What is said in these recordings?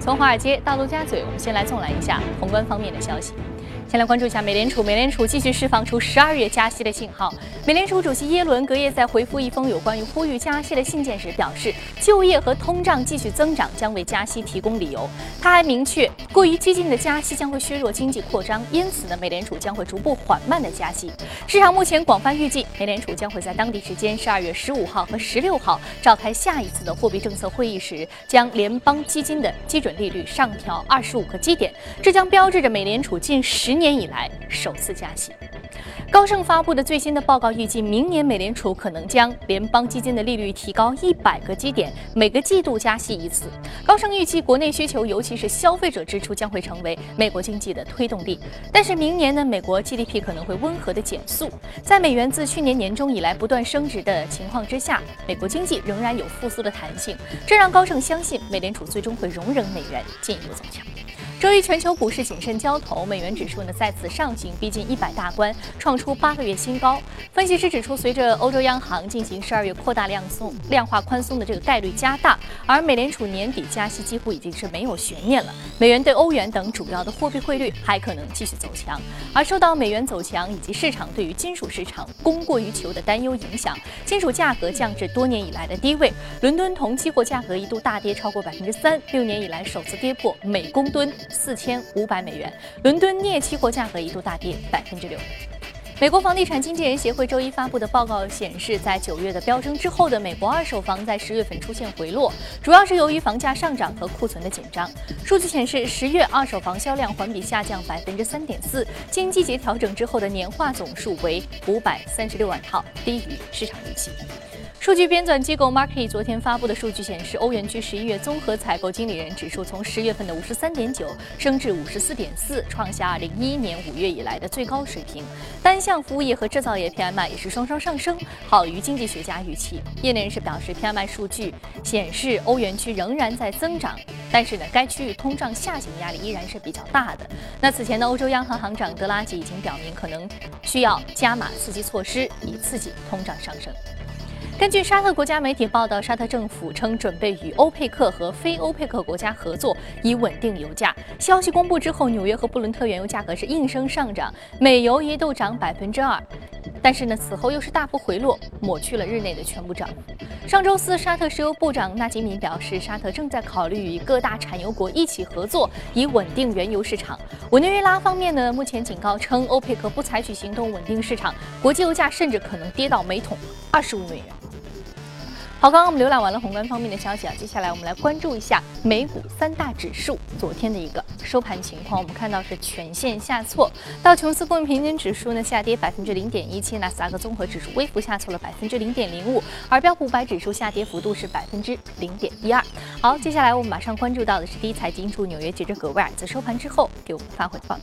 从华尔街到陆家嘴，我们先来纵览一下宏观方面的消息。先来关注一下美联储，美联储继续释放出十二月加息的信号。美联储主席耶伦隔夜在回复一封有关于呼吁加息的信件时表示，就业和通胀继续增长将为加息提供理由。他还明确，过于激进的加息将会削弱经济扩张，因此呢，美联储将会逐步缓慢的加息。市场目前广泛预计，美联储将会在当地时间十二月十五号和十六号召开下一次的货币政策会议时，将联邦基金的基准利率上调二十五个基点，这将标志着美联储近十。今年以来首次加息。高盛发布的最新的报告预计，明年美联储可能将联邦基金的利率提高一百个基点，每个季度加息一次。高盛预计，国内需求，尤其是消费者支出，将会成为美国经济的推动力。但是明年呢，美国 GDP 可能会温和的减速。在美元自去年年中以来不断升值的情况之下，美国经济仍然有复苏的弹性，这让高盛相信美联储最终会容忍美元进一步走强。周一，全球股市谨慎交投，美元指数呢再次上行，逼近一百大关，创出八个月新高。分析师指出，随着欧洲央行进行十二月扩大量松、量化宽松的这个概率加大，而美联储年底加息几乎已经是没有悬念了。美元对欧元等主要的货币汇率还可能继续走强，而受到美元走强以及市场对于金属市场供过于求的担忧影响，金属价格降至多年以来的低位。伦敦铜期货价格一度大跌超过百分之三，六年以来首次跌破每公吨。四千五百美元，伦敦镍期货价格一度大跌百分之六。美国房地产经纪人协会周一发布的报告显示，在九月的飙升之后的美国二手房在十月份出现回落，主要是由于房价上涨和库存的紧张。数据显示，十月二手房销量环比下降百分之三点四，经季节调整之后的年化总数为五百三十六万套，低于市场预期。数据编纂机构 Markey 昨天发布的数据显示，欧元区十一月综合采购经理人指数从十月份的五十三点九升至五十四点四，创下二零一一年五月以来的最高水平。单项服务业和制造业 PMI 也是双双上升，好于经济学家预期。业内人士表示，PMI 数据显示欧元区仍然在增长，但是呢，该区域通胀下行压力依然是比较大的。那此前呢，欧洲央行行长德拉吉已经表明，可能需要加码刺激措施，以刺激通胀上升。根据沙特国家媒体报道，沙特政府称准备与欧佩克和非欧佩克国家合作，以稳定油价。消息公布之后，纽约和布伦特原油价格是应声上涨，美油一度涨百分之二，但是呢，此后又是大幅回落，抹去了日内的全部涨幅。上周四，沙特石油部长纳吉米表示，沙特正在考虑与各大产油国一起合作，以稳定原油市场。委内瑞拉方面呢，目前警告称，欧佩克不采取行动稳定市场，国际油价甚至可能跌到每桶二十五美元。好，刚刚我们浏览完了宏观方面的消息啊，接下来我们来关注一下美股三大指数昨天的一个收盘情况。我们看到是全线下挫，道琼斯工业平均指数呢下跌百分之零点一七，纳斯达克综合指数微幅下挫了百分之零点零五，而标普五百指数下跌幅度是百分之零点一二。好，接下来我们马上关注到的是第一财经驻纽约记者葛威尔在收盘之后给我们发回的报道。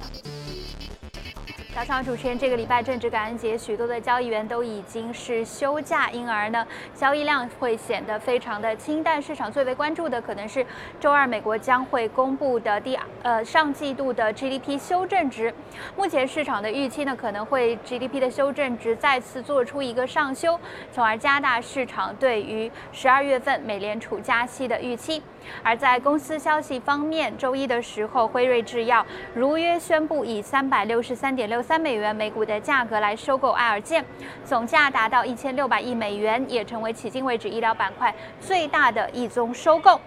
早上，主持人，这个礼拜正值感恩节，许多的交易员都已经是休假，因而呢，交易量会显得非常的清淡。市场最为关注的可能是周二美国将会公布的第呃上季度的 GDP 修正值。目前市场的预期呢，可能会 GDP 的修正值再次做出一个上修，从而加大市场对于十二月份美联储加息的预期。而在公司消息方面，周一的时候，辉瑞制药如约宣布以三百六十三点六三美元每股的价格来收购爱尔健，总价达到一千六百亿美元，也成为迄今为止医疗板块最大的一宗收购。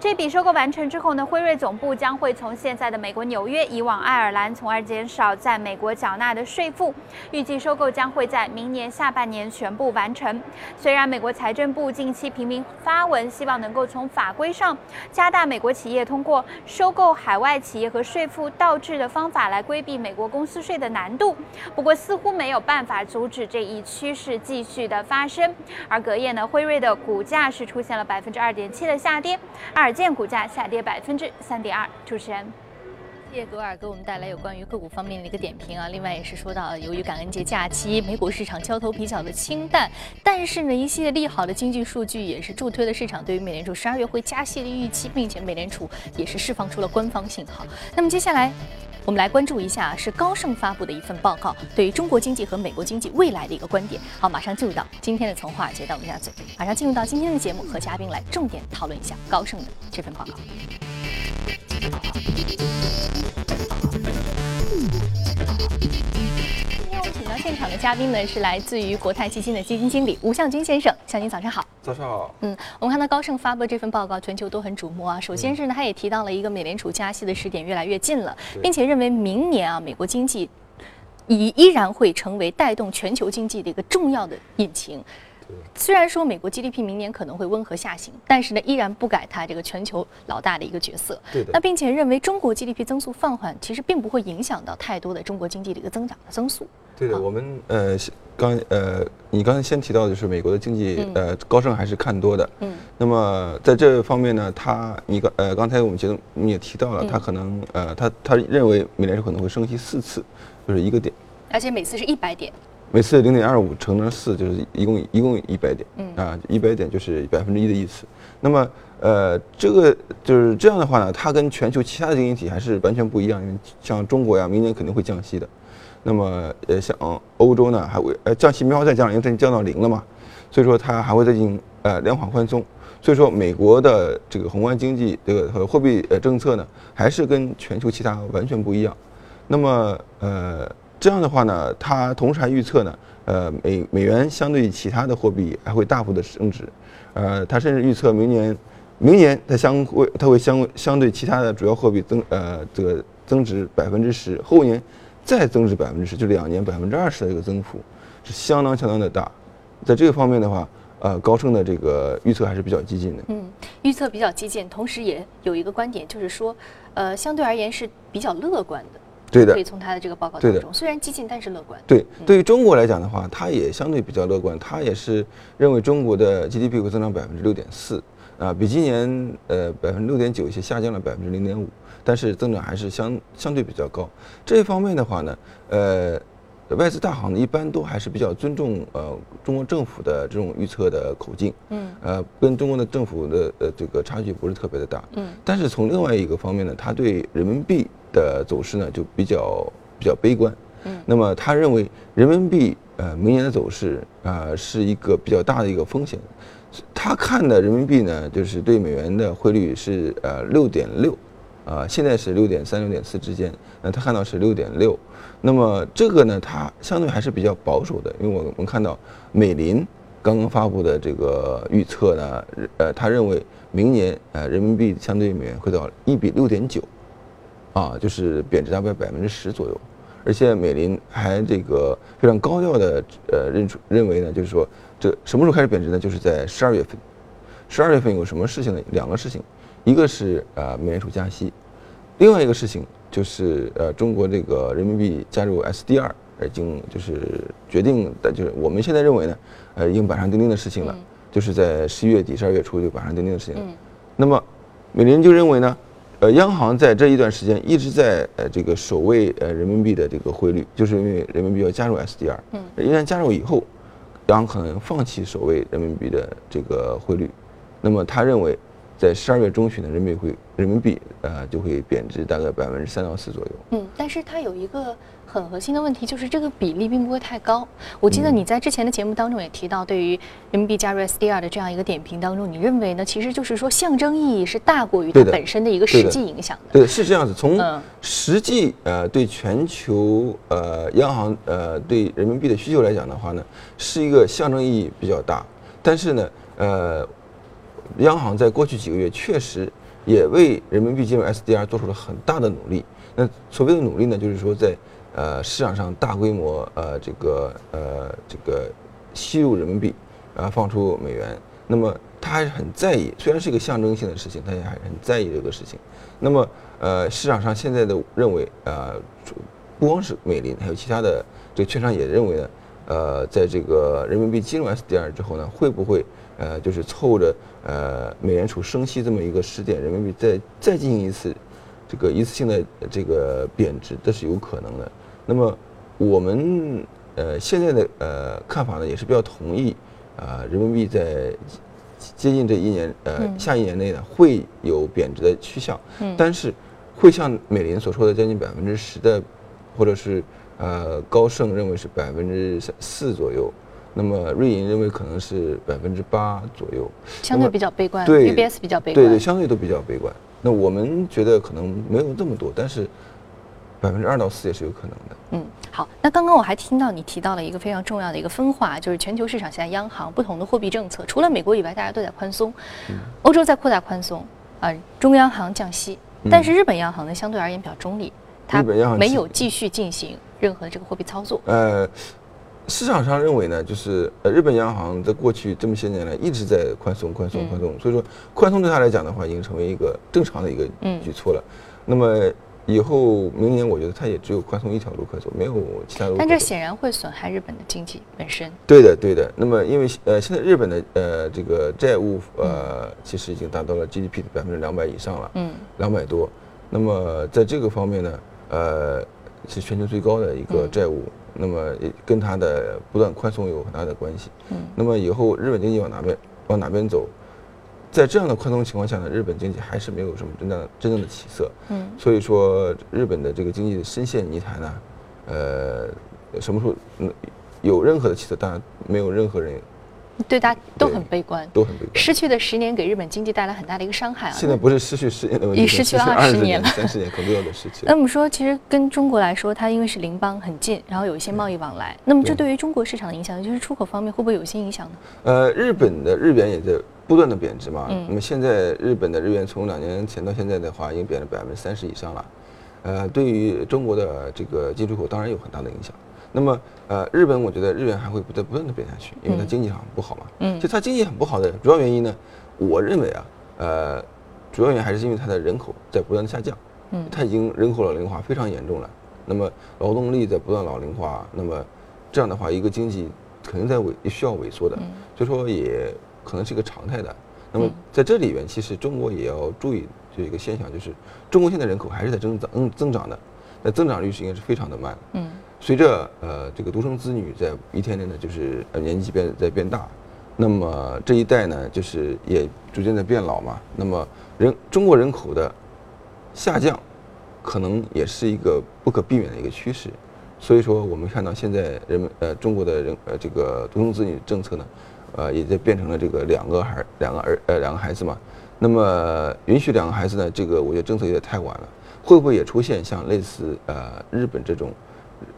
这笔收购完成之后呢，辉瑞总部将会从现在的美国纽约移往爱尔兰，从而减少在美国缴纳的税负。预计收购将会在明年下半年全部完成。虽然美国财政部近期频频发文，希望能够从法规上加大美国企业通过收购海外企业和税负倒置的方法来规避美国公司税的难度，不过似乎没有办法阻止这一趋势继续的发生。而隔夜呢，辉瑞的股价是出现了百分之二点七的下跌。二。建股价下跌百分之三点二。主持人，谢谢格尔给我们带来有关于个股方面的一个点评啊。另外也是说到，由于感恩节假期，美股市场交投比较的清淡，但是呢，一系列利好的经济数据也是助推了市场对于美联储十二月会加息的预期，并且美联储也是释放出了官方信号。那么接下来，我们来关注一下，是高盛发布的一份报告，对于中国经济和美国经济未来的一个观点。好，马上进入到今天的，从华尔街到我们家嘴，马上进入到今天的节目和嘉宾来重点讨论一下高盛的这份报告。的嘉宾呢是来自于国泰基金的基金经理吴向军先生，向军早上好。早上好。嗯，我们看到高盛发布这份报告，全球都很瞩目啊。首先是呢，他也提到了一个美联储加息的时点越来越近了，并且认为明年啊，美国经济依依然会成为带动全球经济的一个重要的引擎。虽然说美国 GDP 明年可能会温和下行，但是呢，依然不改它这个全球老大的一个角色。对的。那并且认为中国 GDP 增速放缓，其实并不会影响到太多的中国经济的一个增长的增速。对的，我们呃刚呃你刚才先提到的就是美国的经济呃高盛还是看多的。嗯。那么在这方面呢，他你刚呃刚才我们节目你也提到了，他可能呃他他认为美联储可能会升息四次，就是一个点。而且每次是一百点。每次零点二五乘上四，就是一共一共一百点，啊，一百点就是百分之一的意思。那么，呃，这个就是这样的话呢，它跟全球其他的经济体还是完全不一样。因为像中国呀，明年肯定会降息的。那么，呃，像欧洲呢，还会呃降息，没法再降了，因为它已经降到零了嘛。所以说，它还会再进行呃量化宽松。所以说，美国的这个宏观经济这个和货币呃政策呢，还是跟全球其他完全不一样。那么，呃。这样的话呢，它同时还预测呢，呃，美美元相对于其他的货币还会大幅的升值，呃，它甚至预测明年，明年它相会它会相相对其他的主要货币增呃这个增值百分之十，后年再增值百分之十，就两年百分之二十的一个增幅，是相当相当的大，在这个方面的话，呃，高盛的这个预测还是比较激进的。嗯，预测比较激进，同时也有一个观点，就是说，呃，相对而言是比较乐观的。对的，可以从他的这个报告当中，虽然激进，但是乐观。对，对于中国来讲的话，他也相对比较乐观，他也是认为中国的 GDP 会增长百分之六点四，啊，比今年呃百分之六点九一些下降了百分之零点五，但是增长还是相相对比较高。这一方面的话呢，呃，外资大行呢一般都还是比较尊重呃中国政府的这种预测的口径，嗯，呃，跟中国的政府的呃这个差距不是特别的大，嗯，但是从另外一个方面呢，他对人民币。的走势呢就比较比较悲观，嗯，那么他认为人民币呃明年的走势啊是一个比较大的一个风险，他看的人民币呢就是对美元的汇率是呃六点六，啊现在是六点三六点四之间，那他看到是六点六，那么这个呢它相对还是比较保守的，因为我们看到美林刚刚发布的这个预测呢，呃他认为明年呃人民币相对美元会到一比六点九。啊，就是贬值大概百分之十左右，而且美林还这个非常高调的呃认出认为呢，就是说这什么时候开始贬值呢？就是在十二月份。十二月份有什么事情呢？两个事情，一个是呃美联储加息，另外一个事情就是呃中国这个人民币加入 SDR 已经就是决定的，就是我们现在认为呢，呃已经板上钉钉的事情了，就是在十一月底、十二月初就板上钉钉的事情了。那么美林就认为呢？呃，央行在这一段时间一直在呃这个守卫呃人民币的这个汇率，就是因为人民币要加入 SDR。嗯。一旦加入以后，央行可能放弃守卫人民币的这个汇率。那么他认为，在十二月中旬的人民币会人民币呃就会贬值大概百分之三到四左右。嗯，但是它有一个。很核心的问题就是这个比例并不会太高。我记得你在之前的节目当中也提到，对于人民币加入 SDR 的这样一个点评当中，你认为呢？其实就是说象征意义是大过于它本身的一个实际影响的。对，是这样子。从实际呃对全球呃央行呃对人民币的需求来讲的话呢，是一个象征意义比较大。但是呢，呃，央行在过去几个月确实也为人民币进入 SDR 做出了很大的努力。那所谓的努力呢，就是说在呃，市场上大规模呃，这个呃，这个吸入人民币，啊，放出美元，那么他还是很在意，虽然是一个象征性的事情，他也还是很在意这个事情。那么呃，市场上现在的认为，呃，不光是美林，还有其他的这个券商也认为呢，呃，在这个人民币进入 SDR 之后呢，会不会呃，就是凑着呃，美联储升息这么一个时点，人民币再再进行一次这个一次性的这个贬值，这是有可能的。那么，我们呃现在的呃看法呢，也是比较同意，啊，人民币在接近这一年呃下一年内呢会有贬值的趋向，嗯，但是会像美林所说的将近百分之十的，或者是呃高盛认为是百分之四左右，那么瑞银认为可能是百分之八左右，相对比较悲观，对，UBS 比较悲观，对对，相对都比较悲观。那我们觉得可能没有这么多，但是。百分之二到四也是有可能的。嗯，好。那刚刚我还听到你提到了一个非常重要的一个分化，就是全球市场现在央行不同的货币政策，除了美国以外，大家都在宽松，欧洲在扩大宽松，啊，中央行降息，但是日本央行呢，相对而言比较中立，它没有继续进行任何的这个货币操作。呃，市场上认为呢，就是呃，日本央行在过去这么些年来一直在宽松、宽松、嗯宽松，所以说宽松对他来讲的话，已经成为一个正常的一个嗯举措了。那么以后明年，我觉得它也只有宽松一条路可走，没有其他路。但这显然会损害日本的经济本身。对的，对的。那么因为呃，现在日本的呃这个债务呃，其实已经达到了 GDP 的百分之两百以上了，嗯两百多。那么在这个方面呢，呃，是全球最高的一个嗯债务，那么也跟它的不断宽松有很大的关系。嗯那么以后日本经济往哪边往哪边走，在这样的宽松情况下呢，日本经济还是没有什么真正真正的起色。嗯所以说，日本的这个经济深陷泥潭呢，呃，什么时候嗯有任何的起色，当然没有任何人对大家都很悲观。都很悲观。失去的十年给日本经济带来很大的一个伤害啊。现在不是失去十年的问题，已失去了是20 20年了、三十年，可能都要得失去那。么说，其实跟中国来说，它因为是邻邦很近，然后有一些贸易往来，那么这对对于中国市场的影响，就是出口方面会不会有一些影响呢？呃，日本的日元也在不断的贬值嘛。嗯那么现在日本的日元从两年前到现在的话，已经贬了百分之三十以上了。呃，对于中国的这个进出口当然有很大的影响。那么，呃，日本我觉得日元还会不断不断的贬下去，因为它嗯经济很不好嘛。嗯其实它经济很不好的主要原因呢，我认为啊，呃，主要原因还是因为它的人口在不断的下降。嗯它已经人口老龄化非常严重了。那么劳动力在不断老龄化，那么这样的话，一个经济肯定在萎需要萎缩的，所以说也可能是一个常态的。那么嗯在这里边，其实中国也要注意这个现象，就是中国现在人口还是在增长，嗯，增长的，那增长率是应该是非常的慢。嗯随着呃这个独生子女在一天天的就是呃年纪变在变大，那么这一代呢就是也逐渐在变老嘛，那么人中国人口的下降，可能也是一个不可避免的一个趋势。所以说，我们看到现在人们呃中国的人呃这个独生子女政策呢，呃也在变成了这个两个孩两个儿呃两个孩子嘛。那么允许两个孩子呢，这个我觉得政策有点太晚了，会不会也出现像类似呃日本这种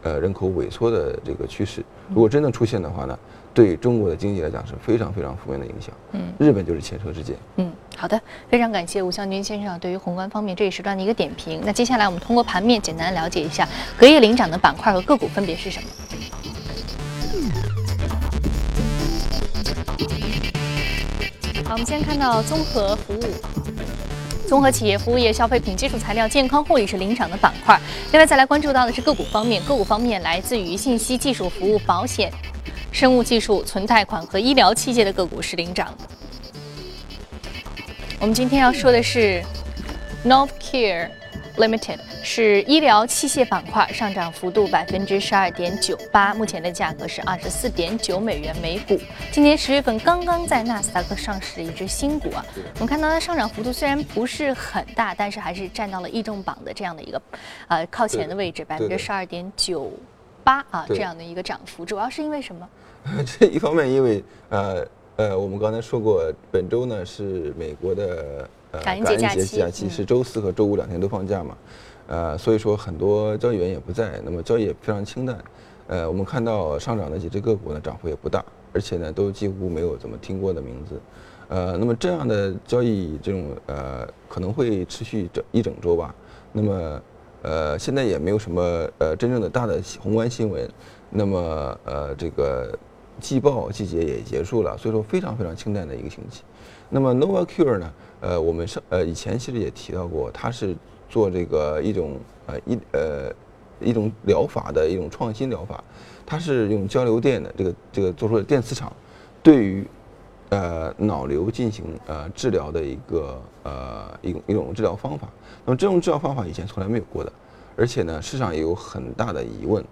呃人口萎缩的这个趋势？如果真的出现的话呢，对中国的经济来讲是非常非常负面的影响。嗯日本就是前车之鉴。嗯，好的，非常感谢吴向军先生对于宏观方面这一时段的一个点评。那接下来我们通过盘面简单了解一下隔夜领涨的板块和个股分别是什么。好，我们先看到综合服务。综合企业、服务业、消费品、基础材料、健康护理是领涨的板块。另外再来关注到的是个股方面，个股方面来自于信息技术服务、保险、生物技术、存贷款和医疗器械的个股是领涨的。我们今天要说的是 Novcare Limited，是医疗器械板块，上涨幅度百分之十二点九八，目前的价格是二十四点九美元每股。今年十月份刚刚在纳斯达克上市的一只新股啊，我们看到它上涨幅度虽然不是很大，但是还是占到了异重榜的这样的一个呃靠前的位置，百分之十二点九八啊这样的一个涨幅，主要是因为什么？这一方面，因为呃呃，我们刚才说过，本周呢是美国的呃感恩节假期假期嗯是周四和周五两天都放假嘛，呃，所以说很多交易员也不在，那么交易也非常清淡。呃，我们看到上涨的几只个股呢，涨幅也不大，而且呢都几乎没有怎么听过的名字。呃，那么这样的交易这种呃可能会持续整一整周吧。那么呃现在也没有什么呃真正的大的宏观新闻，那么呃这个季报季节也结束了，所以说非常非常清淡的一个星期。那么 NovaCure 呢，呃我们上呃以前其实也提到过，它是做这个一种呃一呃一种疗法的一种创新疗法，它是用交流电的这个这个做出的电磁场，对于呃脑瘤进行呃治疗的一个呃一种一种治疗方法。那么这种治疗方法以前从来没有过的，而且呢市场也有很大的疑问。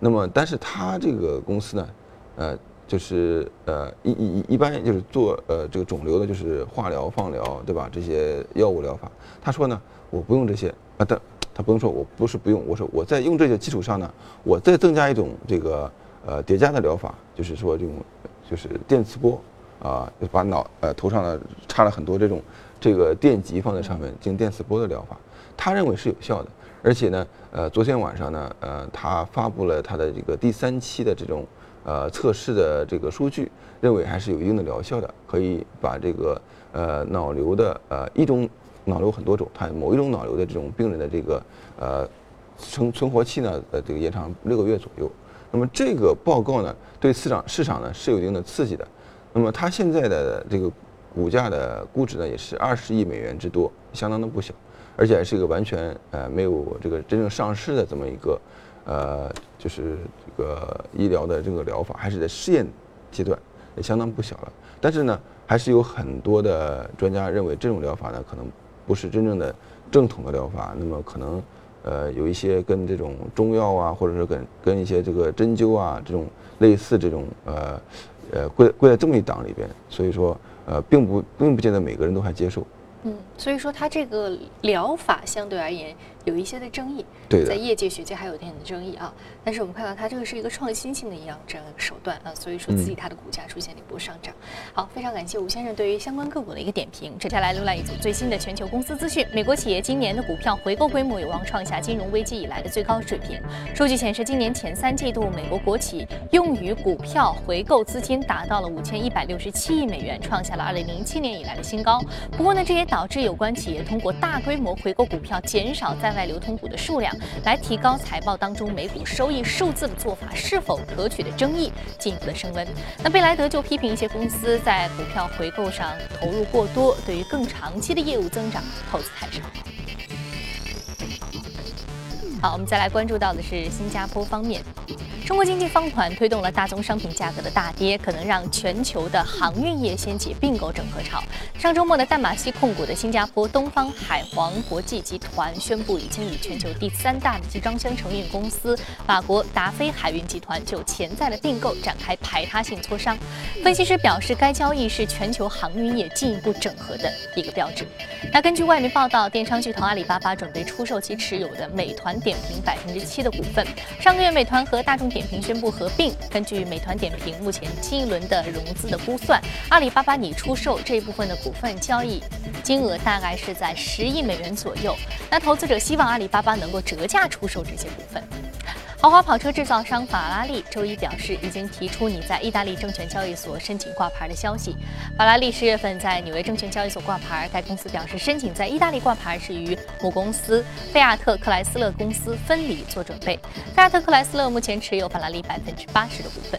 那么但是它这个公司呢，呃就是呃一一一一般就是做呃这个肿瘤的就是化疗、放疗对吧？这些药物疗法，他说呢我不用这些啊，他他不用说我不是不用，我说我在用这些基础上呢，我再增加一种这个呃叠加的疗法，就是说这种就是电磁波啊，把脑呃头上呢插了很多这种这个电极放在上面进行电磁波的疗法。他认为是有效的，而且呢，呃，昨天晚上呢，呃，他发布了他的这个第三期的这种呃测试的这个数据，认为还是有一定的疗效的，可以把这个呃脑瘤的呃一种脑瘤很多种，它某一种脑瘤的这种病人的这个呃存存活期呢，呃，这个延长六个月左右。那么这个报告呢，对市场市场呢是有一定的刺激的。那么它现在的这个股价的估值呢，也是二十亿美元之多，相当的不小，而且还是一个完全呃没有这个真正上市的这么一个呃就是这个医疗的这个疗法，还是在试验阶段，也相当不小了。但是呢，还是有很多的专家认为这种疗法呢，可能不是真正的正统的疗法，那么可能。呃，有一些跟这种中药啊，或者说跟跟一些这个针灸啊这种类似这种呃呃归归在这么一档里边，所以说呃并不并不见得每个人都还接受。嗯，所以说它这个疗法相对而言。有一些的争议，在业界学界还有一定的争议啊。但是我们看到它这个是一个创新性的一样这样一个手段啊，所以说刺激它的股价出现了一波上涨。好，非常感谢吴先生对于相关个股的一个点评。接下来浏览一组最新的全球公司资讯。美国企业今年的股票回购规模有望创下金融危机以来的最高水平。数据显示，今年前三季度美国国企用于股票回购资金达到了五千一百六十七亿美元，创下了二零零七年以来的新高。不过呢，这也导致有关企业通过大规模回购股票，减少在外流通股的数量，来提高财报当中每股收益数字的做法是否可取的争议进一步的升温。那贝莱德就批评一些公司在股票回购上投入过多，对于更长期的业务增长投资太少。好，我们再来关注到的是新加坡方面。中国经济放缓推动了大宗商品价格的大跌，可能让全球的航运业掀起并购整合潮。上周末的淡马锡控股的新加坡东方海皇国际集团宣布，已经与全球第三大的集装箱承运公司法国达菲海运集团就潜在的并购展开排他性磋商。分析师表示，该交易是全球航运业进一步整合的一个标志。那根据外媒报道，电商巨头阿里巴巴准备出售其持有的美团点评百分之七的股份。上个月，美团和大众点评宣布合并。根据美团点评目前新一轮的融资的估算，阿里巴巴拟出售这一部分的股份交易金额大概是在十亿美元左右。那投资者希望阿里巴巴能够折价出售这些股份。豪华跑车制造商法拉利周一表示，已经提出你在意大利证券交易所申请挂牌的消息。法拉利十月份在纽约证券交易所挂牌，该公司表示，申请在意大利挂牌是与母公司菲亚特克莱斯勒公司分离做准备。菲亚特克莱斯勒目前持有法拉利百分之八十的股份。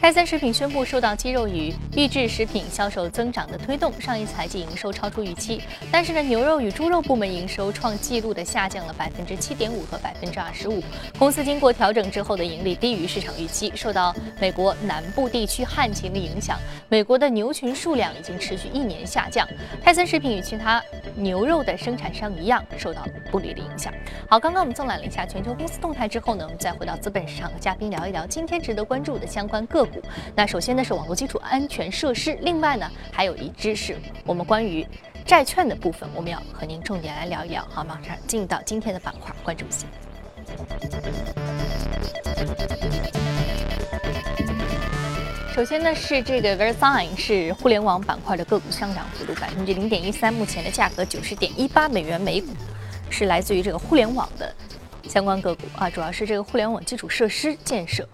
泰森食品宣布，受到鸡肉与预制食品销售增长的推动，上一财季营收超出预期。但是呢，牛肉与猪肉部门营收创纪录的下降了百分之七点五和百分之二十五。公司经过调整之后的盈利低于市场预期，受到美国南部地区旱情的影响，美国的牛群数量已经持续一年下降。泰森食品与其他牛肉的生产商一样，受到不利的影响。好，刚刚我们纵览了一下全球公司动态之后呢，我们再回到资本市场和嘉宾聊一聊今天值得关注的相关个。那首先呢是网络基础安全设施，另外呢还有一支是我们关于债券的部分，我们要和您重点来聊一聊。好，马上进到今天的板块，关注一下。首先呢是这个 Versign 是互联网板块的个股上涨幅度百分之零点一三，目前的价格九十点一八美元每股，是来自于这个互联网的相关个股啊，主要是这个互联网基础设施建设。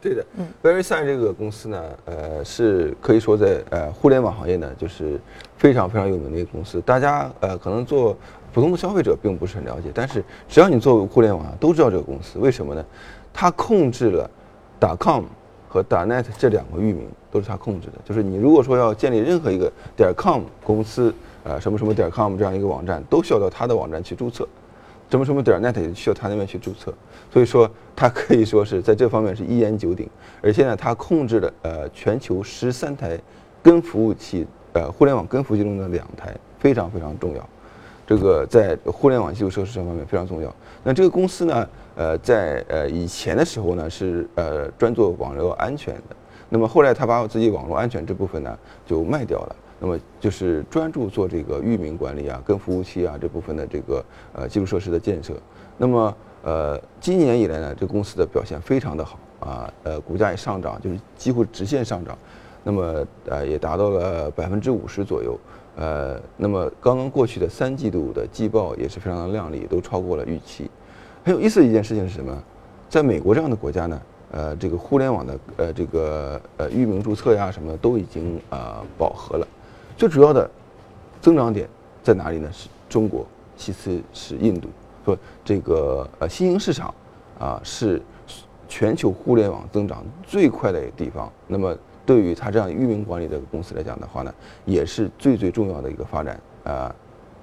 对的，嗯，Versign 这个公司呢，呃，是可以说在呃互联网行业呢，就是非常非常有名的一个公司。大家呃可能做普通的消费者并不是很了解，但是只要你做互联网啊，都知道这个公司。为什么呢？它控制了 .com 和 .net 这两个域名都是它控制的。就是你如果说要建立任何一个点 .com 公司，呃，什么什么点 .com 这样一个网站，都需要到它的网站去注册。什么什么点 .net 也需要它那边去注册。所以说，它可以说是在这方面是一言九鼎。而且呢，它控制了呃全球十三台根服务器，呃互联网根服务器中的两台，非常非常重要。这个在互联网基础设施这方面非常重要。那这个公司呢，呃在呃以前的时候呢是呃专做网络安全的。那么后来他把我自己网络安全这部分呢就卖掉了。那么就是专注做这个域名管理啊、跟服务器啊这部分的这个呃基础设施的建设。那么呃，今年以来呢，这公司的表现非常的好啊，呃，股价也上涨，就是几乎直线上涨，那么呃也达到了百分之五十左右，呃，那么刚刚过去的三季度的季报也是非常的靓丽，都超过了预期。很有意思的一件事情是什么？在美国这样的国家呢，呃，这个互联网的呃这个呃域名注册呀什么都已经啊饱和了。最主要的增长点在哪里呢？是中国，其次是印度。说这个呃新兴市场啊是全球互联网增长最快的地方。那么对于它这样域名管理的公司来讲的话呢，也是最最重要的一个发展啊，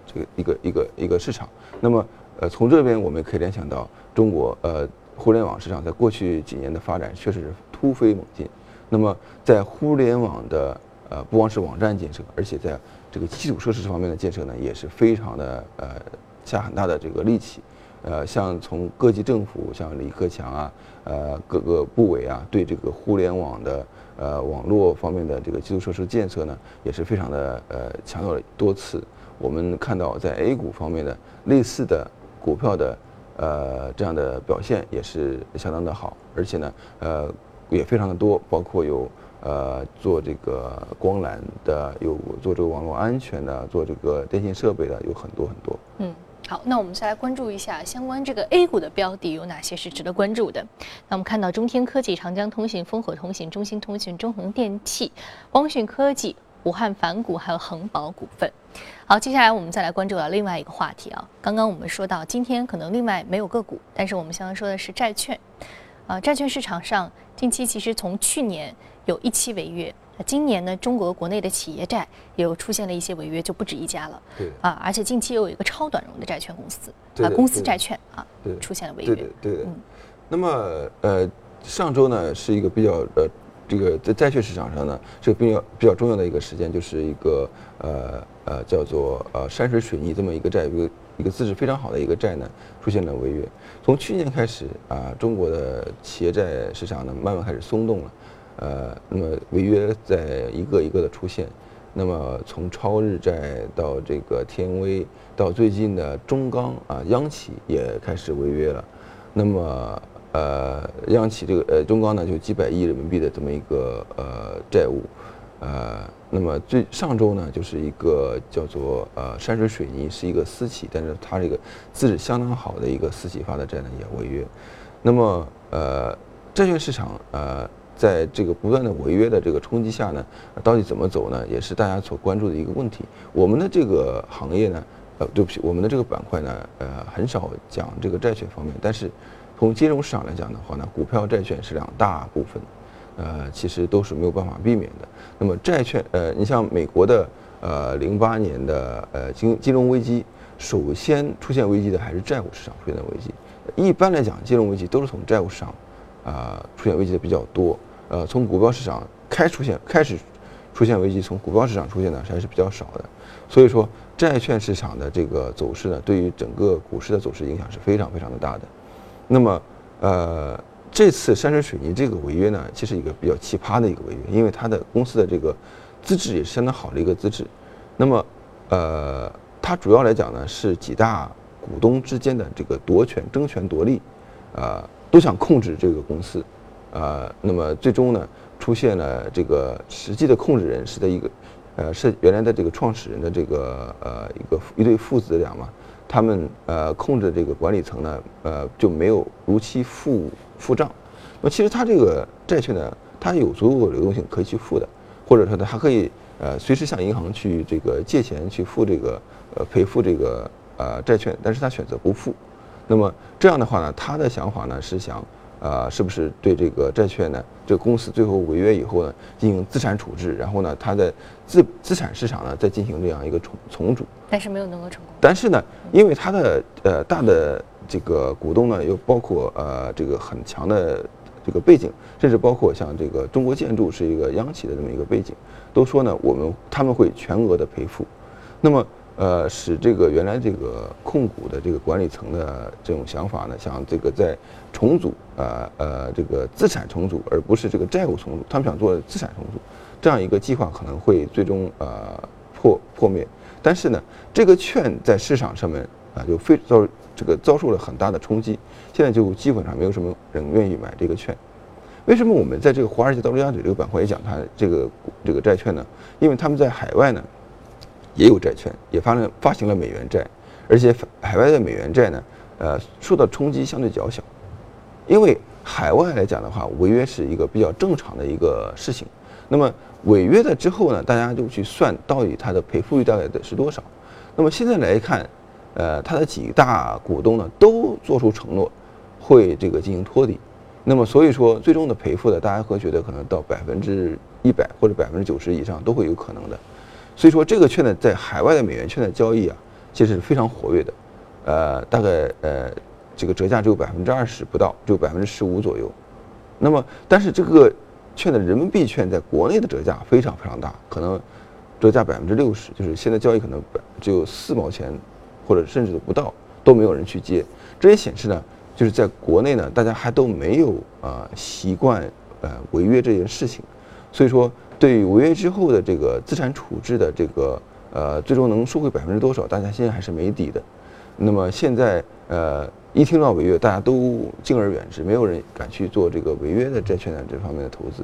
这个一个一个一个市场。那么，呃，从这边我们可以联想到中国呃互联网市场在过去几年的发展确实是突飞猛进。那么，在互联网的呃不光是网站建设，而且在这个基础设施方面的建设呢，也是非常的呃下很大的这个力气。呃，像从各级政府，像李克强啊，呃各个部委啊，对这个互联网的。呃，网络方面的这个基础设施建设呢，也是非常的呃强调了多次。我们看到在 A 股方面的类似的股票的呃这样的表现也是相当的好，而且呢呃也非常的多，包括有呃做这个光缆的，有做这个网络安全的，做这个电信设备的，有很多很多。嗯。好，那我们再来关注一下相关这个 A 股的标的有哪些是值得关注的。那我们看到中天科技、长江通信、烽火通信、中兴通讯、中恒电器、光讯科技、武汉凡谷，还有恒宝股份。好，接下来我们再来关注到另外一个话题啊。刚刚我们说到今天可能另外没有个股，但是我们相当说的是债券。啊，债券市场上近期其实从去年有一期违约。那今年呢，中国国内的企业债又出现了一些违约，就不止一家了。对啊，而且近期又有一个超短融的债券公司啊，公司债券啊，出现了违约。对的，对的。嗯，那么呃，上周呢是一个比较呃，这个在债券市场上呢，这个比较比较重要的一个时间，就是一个呃呃叫做呃山水水泥这么一个债，一个一个资质非常好的一个债呢出现了违约。从去年开始啊，中国的企业债市场呢慢慢开始松动了。呃，那么违约在一个一个的出现，那么从超日债到这个天威，到最近的中钢啊，央企也开始违约了。那么呃，央企这个呃中钢呢，就几百亿人民币的这么一个呃债务，呃，那么最上周呢，就是一个叫做呃山水水泥是一个私企，但是它这个资质相当好的一个私企发的债呢也违约。那么呃，债券市场呃。在这个不断的违约的这个冲击下呢，到底怎么走呢？也是大家所关注的一个问题。我们的这个行业呢，呃，对不起，我们的这个板块呢，呃，很少讲这个债券方面。但是，从金融市场来讲的话呢，股票、债券是两大部分，呃，其实都是没有办法避免的。那么债券，呃，你像美国的，呃，零八年的呃金金融危机，首先出现危机的还是债务市场出现的危机。一般来讲，金融危机都是从债务市场。啊，出现危机的比较多。呃，从股票市场开出现开始出现危机，从股票市场出现的还是比较少的。所以说，债券市场的这个走势呢，对于整个股市的走势影响是非常非常的大的。那么，呃，这次山水水泥这个违约呢，其实一个比较奇葩的一个违约，因为它的公司的这个资质也是相当好的一个资质。那么，呃，它主要来讲呢，是几大股东之间的这个夺权、争权夺利，啊。都想控制这个公司，呃，那么最终呢，出现了这个实际的控制人是在一个，呃，是原来的这个创始人的这个呃一个一对父子俩嘛，他们呃控制这个管理层呢，呃就没有如期付付账。那么其实他这个债券呢，它有足够的流动性可以去付的，或者说呢还可以呃随时向银行去这个借钱去付这个呃赔付这个呃债券，但是他选择不付。那么这样的话呢，他的想法呢是想，呃，是不是对这个债券呢，这个公司最后违约以后呢，进行资产处置，然后呢，他的资资产市场呢再进行这样一个重重组。但是没有能够成功。但是呢，因为他的呃大的这个股东呢，又包括呃这个很强的这个背景，甚至包括像这个中国建筑是一个央企的这么一个背景，都说呢，我们他们会全额的赔付。那么。呃，使这个原来这个控股的这个管理层的这种想法呢，想这个在重组，呃呃，这个资产重组，而不是这个债务重组。他们想做资产重组，这样一个计划可能会最终呃破破灭。但是呢，这个券在市场上面啊，就非遭这个遭受了很大的冲击。现在就基本上没有什么人愿意买这个券。为什么我们在这个华尔街到陆家嘴这个板块也讲它这个这个债券呢？因为他们在海外呢。也有债券，也发了发行了美元债，而且海外的美元债呢，呃，受到冲击相对较小，因为海外来讲的话，违约是一个比较正常的一个事情。那么违约了之后呢，大家就去算到底它的赔付率大概的是多少。那么现在来看，呃，它的几大股东呢都做出承诺，会这个进行托底。那么所以说，最终的赔付呢，大家会觉得可能到百分之一百或者百分之九十以上都会有可能的。所以说，这个券呢，在海外的美元券的交易啊，其实是非常活跃的。呃，大概呃，这个折价只有百分之二十不到，只有百分之十五左右。那么，但是这个券的人民币券在国内的折价非常非常大，可能折价百分之六十，就是现在交易可能只有四毛钱，或者甚至都不到，都没有人去接。这也显示呢，就是在国内呢，大家还都没有啊习惯呃违约这件事情，所以说。对于违约之后的这个资产处置的这个呃，最终能收回百分之多少，大家现在还是没底的。那么现在呃，一听到违约，大家都敬而远之，没有人敢去做这个违约的债券的这方面的投资。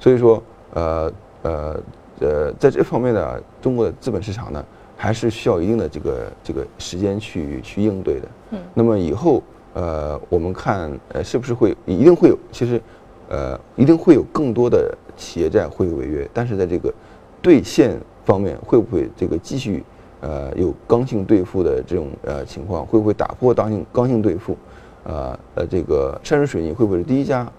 所以说呃呃呃，在这方面呢，中国的资本市场呢，还是需要一定的这个这个时间去去应对的。嗯。那么以后呃，我们看呃，是不是会一定会有？其实呃，一定会有更多的。企业债会违约，但是在这个兑现方面，会不会这个继续呃有刚性兑付的这种呃情况？会不会打破刚性刚性兑付？呃呃，这个山水水泥会不会是第一家？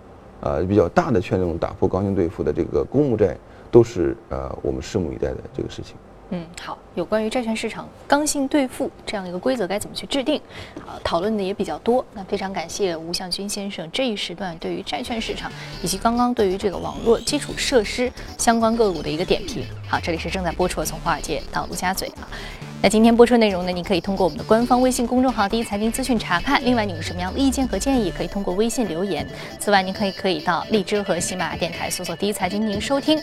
呃，比较大的券种打破刚性兑付的这个公募债，都是呃我们拭目以待的这个事情。嗯，好，有关于债券市场刚性兑付这样一个规则该怎么去制定，啊，讨论的也比较多。那非常感谢吴向军先生这一时段对于债券市场以及刚刚对于这个网络基础设施相关个股的一个点评。好，这里是正在播出的从华尔街到陆家嘴啊。那今天播出内容呢，您可以通过我们的官方微信公众号“第一财经资讯”查看。另外，你有什么样的意见和建议，可以通过微信留言。此外，您可以可以到荔枝和喜马拉雅电台搜索“第一财经”进行收听。